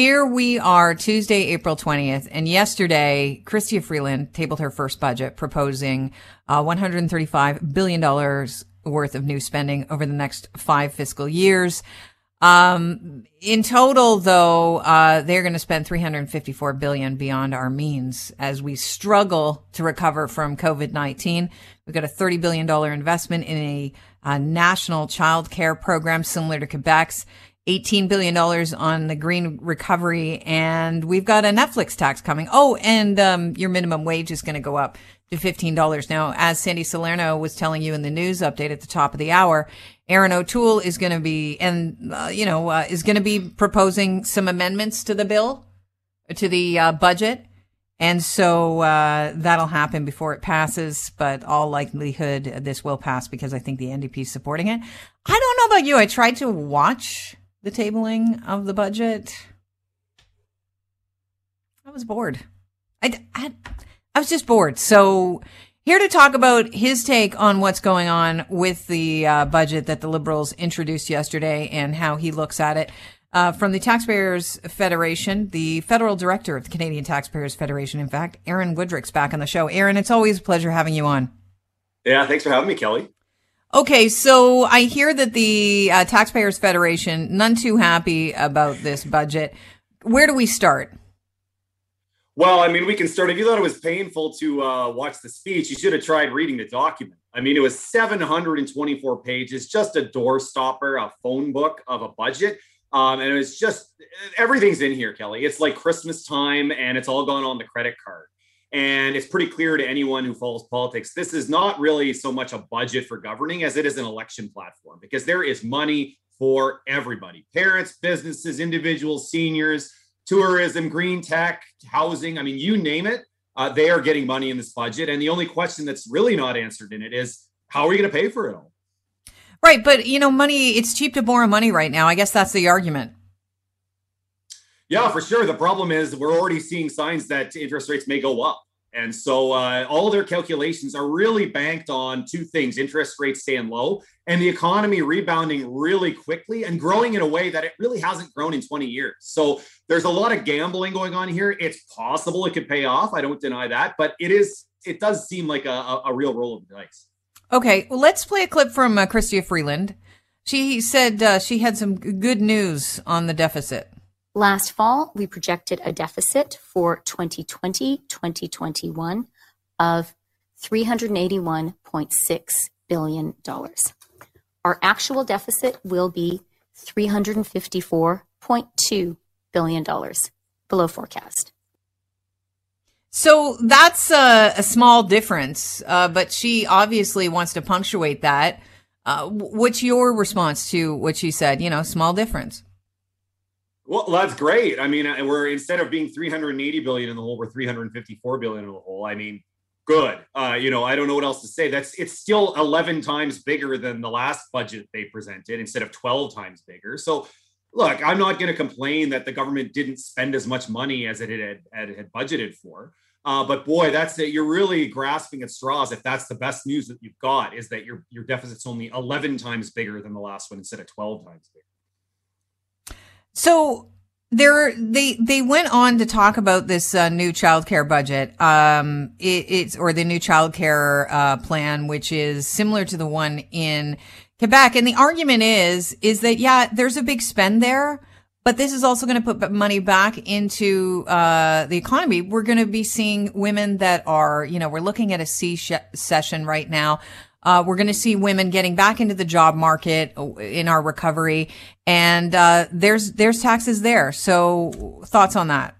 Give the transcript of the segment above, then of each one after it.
Here we are, Tuesday, April 20th, and yesterday, Chrystia Freeland tabled her first budget proposing uh, $135 billion worth of new spending over the next five fiscal years. Um, in total, though, uh, they're going to spend 354 billion beyond our means as we struggle to recover from COVID-19. We've got a 30 billion dollar investment in a, a national child care program similar to Quebec's. $18 billion on the green recovery. And we've got a Netflix tax coming. Oh, and, um, your minimum wage is going to go up to $15. Now, as Sandy Salerno was telling you in the news update at the top of the hour, Erin O'Toole is going to be, and, uh, you know, uh, is going to be proposing some amendments to the bill, to the uh, budget. And so uh, that'll happen before it passes, but all likelihood this will pass because I think the NDP is supporting it. I don't know about you. I tried to watch the tabling of the budget. I was bored. I, I, I was just bored. So here to talk about his take on what's going on with the uh, budget that the Liberals introduced yesterday and how he looks at it. Uh, from the Taxpayers Federation, the federal director of the Canadian Taxpayers Federation, in fact, Aaron Wudrick's back on the show. Aaron, it's always a pleasure having you on. Yeah, thanks for having me, Kelly. Okay, so I hear that the uh, Taxpayers Federation none too happy about this budget. Where do we start? Well, I mean, we can start. If you thought it was painful to uh, watch the speech, you should have tried reading the document. I mean, it was 724 pages, just a doorstopper, a phone book of a budget. Um, and it was just everything's in here, Kelly. It's like Christmas time and it's all gone on the credit card. And it's pretty clear to anyone who follows politics this is not really so much a budget for governing as it is an election platform because there is money for everybody parents, businesses, individuals, seniors tourism, green tech, housing. I mean, you name it, uh, they are getting money in this budget. And the only question that's really not answered in it is how are we going to pay for it all? Right. But, you know, money, it's cheap to borrow money right now. I guess that's the argument. Yeah, for sure. The problem is we're already seeing signs that interest rates may go up. And so uh, all their calculations are really banked on two things interest rates staying low and the economy rebounding really quickly and growing in a way that it really hasn't grown in 20 years. So there's a lot of gambling going on here. It's possible it could pay off. I don't deny that, but it is, it does seem like a, a, a real roll of the dice. Okay, well, let's play a clip from uh, Chrystia Freeland. She said uh, she had some good news on the deficit. Last fall, we projected a deficit for 2020-2021 of $381.6 billion. Our actual deficit will be $354.2 billion below forecast. So that's a, a small difference, uh, but she obviously wants to punctuate that. Uh, what's your response to what she said? You know, small difference. Well, that's great. I mean, we're instead of being 380 billion in the hole, we're 354 billion in the hole. I mean, good. Uh, you know, I don't know what else to say. That's it's still 11 times bigger than the last budget they presented instead of 12 times bigger. So, look, I'm not going to complain that the government didn't spend as much money as it had, had, had budgeted for. Uh, but boy, that's it. You're really grasping at straws if that's the best news that you've got is that your your deficit's only 11 times bigger than the last one instead of 12 times bigger. So there they they went on to talk about this uh, new childcare budget. Um it, it's or the new childcare uh, plan which is similar to the one in Quebec. And the argument is is that yeah there's a big spend there but this is also going to put money back into uh, the economy. We're going to be seeing women that are you know we're looking at a C session right now uh, we're going to see women getting back into the job market uh, in our recovery, and uh, there's there's taxes there. So, thoughts on that?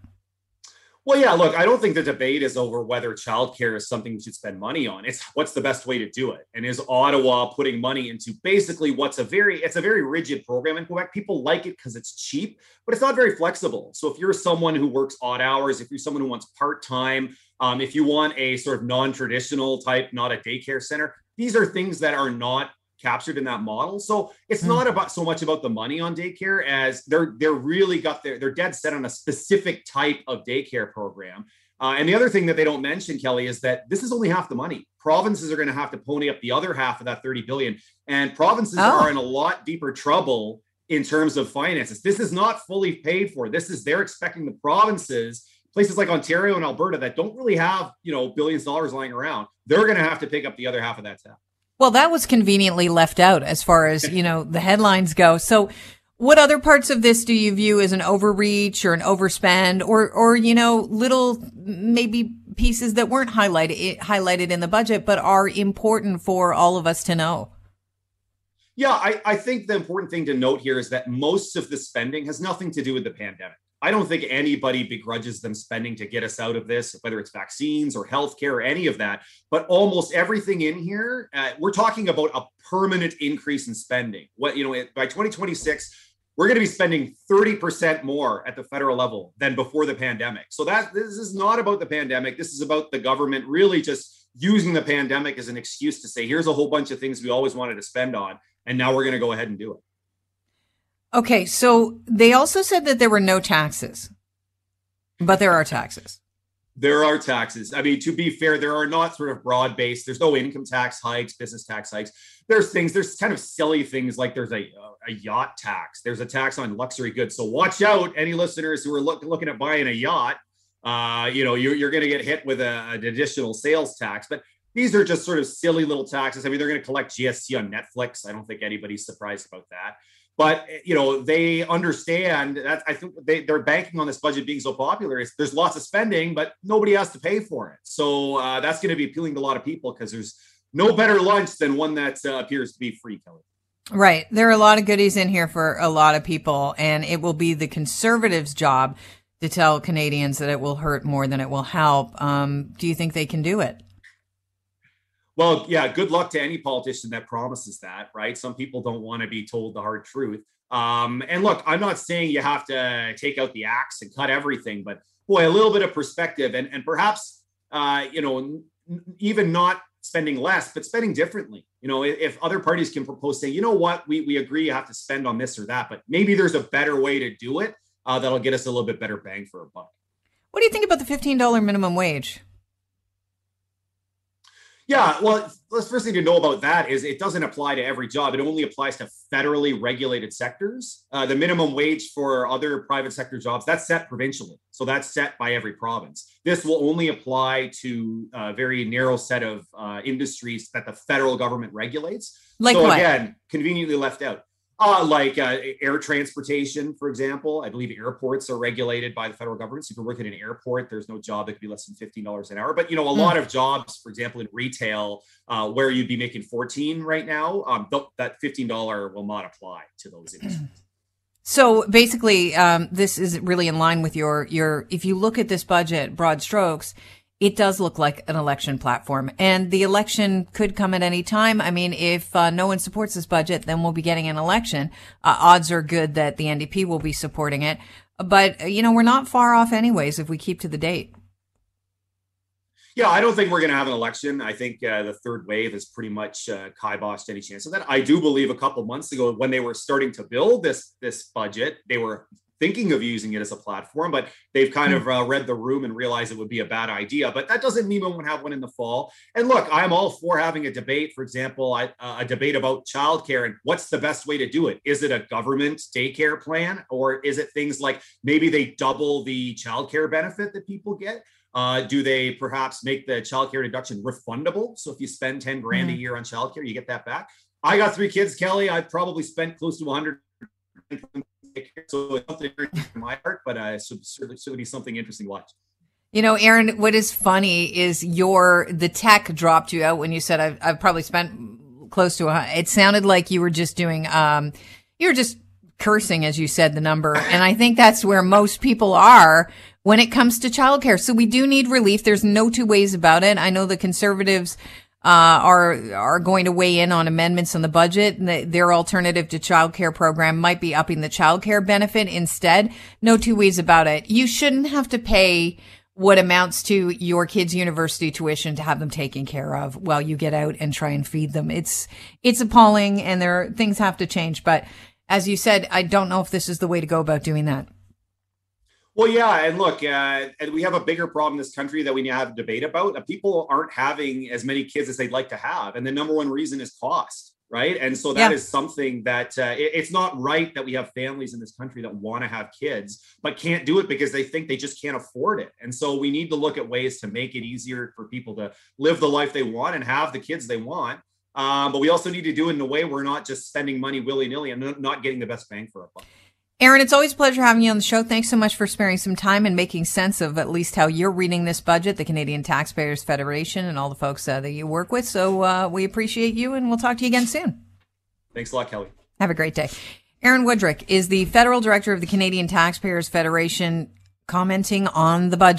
Well, yeah. Look, I don't think the debate is over whether childcare is something we should spend money on. It's what's the best way to do it, and is Ottawa putting money into basically what's a very it's a very rigid program in Quebec. People like it because it's cheap, but it's not very flexible. So, if you're someone who works odd hours, if you're someone who wants part time, um, if you want a sort of non traditional type, not a daycare center, these are things that are not captured in that model. So it's mm. not about so much about the money on daycare as they're they're really got their they're dead set on a specific type of daycare program. Uh, and the other thing that they don't mention, Kelly, is that this is only half the money. Provinces are going to have to pony up the other half of that 30 billion, and provinces oh. are in a lot deeper trouble in terms of finances. This is not fully paid for. This is they're expecting the provinces, places like Ontario and Alberta that don't really have, you know, billions of dollars lying around, they're going to have to pick up the other half of that tab. Well, that was conveniently left out as far as, you know, the headlines go. So what other parts of this do you view as an overreach or an overspend or, or, you know, little maybe pieces that weren't highlighted, highlighted in the budget, but are important for all of us to know? Yeah, I, I think the important thing to note here is that most of the spending has nothing to do with the pandemic. I don't think anybody begrudges them spending to get us out of this, whether it's vaccines or healthcare or any of that. But almost everything in here, uh, we're talking about a permanent increase in spending. What you know, by 2026, we're going to be spending 30% more at the federal level than before the pandemic. So that this is not about the pandemic. This is about the government really just using the pandemic as an excuse to say, here's a whole bunch of things we always wanted to spend on, and now we're going to go ahead and do it. Okay, so they also said that there were no taxes, but there are taxes. There are taxes. I mean, to be fair, there are not sort of broad based. There's no income tax hikes, business tax hikes. There's things. There's kind of silly things like there's a a yacht tax. There's a tax on luxury goods. So watch out, any listeners who are look, looking at buying a yacht. Uh, you know, you're, you're going to get hit with a, an additional sales tax. But these are just sort of silly little taxes. I mean, they're going to collect GST on Netflix. I don't think anybody's surprised about that but you know they understand that i think they, they're banking on this budget being so popular. It's, there's lots of spending but nobody has to pay for it. So uh, that's going to be appealing to a lot of people because there's no better lunch than one that uh, appears to be free kelly. Right. There are a lot of goodies in here for a lot of people and it will be the conservatives job to tell canadians that it will hurt more than it will help. Um, do you think they can do it well, yeah, good luck to any politician that promises that, right? Some people don't want to be told the hard truth. Um, and look, I'm not saying you have to take out the axe and cut everything, but boy, a little bit of perspective and, and perhaps, uh, you know, n- even not spending less, but spending differently. You know, if, other parties can propose, say, you know what, we, we agree you have to spend on this or that, but maybe there's a better way to do it uh, that'll get us a little bit better bang for a buck. What do you think about the $15 minimum wage? Yeah, well, the first thing to know about that is it doesn't apply to every job. It only applies to federally regulated sectors. Uh, the minimum wage for other private sector jobs that's set provincially, so that's set by every province. This will only apply to a very narrow set of uh, industries that the federal government regulates. Like so what? again, conveniently left out. Uh, like uh, air transportation, for example. I believe airports are regulated by the federal government. So if you're working in an airport, there's no job that could be less than $15 an hour. But, you know, a mm. lot of jobs, for example, in retail, uh, where you'd be making 14 right now, um, th- that $15 will not apply to those industries. So basically, um, this is really in line with your, your, if you look at this budget, broad strokes, it does look like an election platform and the election could come at any time. I mean, if uh, no one supports this budget, then we'll be getting an election. Uh, odds are good that the NDP will be supporting it. But, uh, you know, we're not far off anyways if we keep to the date. Yeah, I don't think we're going to have an election. I think uh, the third wave has pretty much uh, kiboshed any chance of that. I do believe a couple months ago, when they were starting to build this this budget, they were thinking of using it as a platform, but they've kind of hmm. uh, read the room and realized it would be a bad idea. But that doesn't mean we won't have one in the fall. And look, I'm all for having a debate. For example, I, uh, a debate about childcare and what's the best way to do it. Is it a government daycare plan, or is it things like maybe they double the childcare benefit that people get? Uh, do they perhaps make the childcare deduction refundable? So if you spend 10 grand mm-hmm. a year on childcare, you get that back. I got three kids, Kelly. I've probably spent close to 100 so it's something in my heart, but uh, certainly, certainly something interesting to watch. You know, Aaron, what is funny is your the tech dropped you out when you said I've, I've probably spent close to a. It sounded like you were just doing um, you were just cursing as you said the number, and I think that's where most people are when it comes to childcare. So we do need relief. There's no two ways about it. I know the conservatives uh, are are going to weigh in on amendments on the budget. And their alternative to childcare program might be upping the childcare benefit instead. No two ways about it. You shouldn't have to pay what amounts to your kids' university tuition to have them taken care of while you get out and try and feed them. It's it's appalling, and there things have to change. But as you said, I don't know if this is the way to go about doing that. Well, yeah, and look, uh, and we have a bigger problem in this country that we need to have a debate about. People aren't having as many kids as they'd like to have, and the number one reason is cost. right? And so that Yeah. is something that uh, it- it's not right that we have families in this country that want to have kids but can't do it because they think they just can't afford it. And so we need to look at ways to make it easier for people to live the life they want and have the kids they want. Um, but we also need to do it in a way we're not just spending money willy nilly and not- not getting the best bang for our buck. Aaron, it's always a pleasure having you on the show. Thanks so much for sparing some time and making sense of at least how you're reading this budget, the Canadian Taxpayers Federation, and all the folks uh, that you work with. So uh, we appreciate you, and we'll talk to you again soon. Thanks a lot, Kelly. Have a great day. Aaron Wudrick is the federal director of the Canadian Taxpayers Federation, commenting on the budget.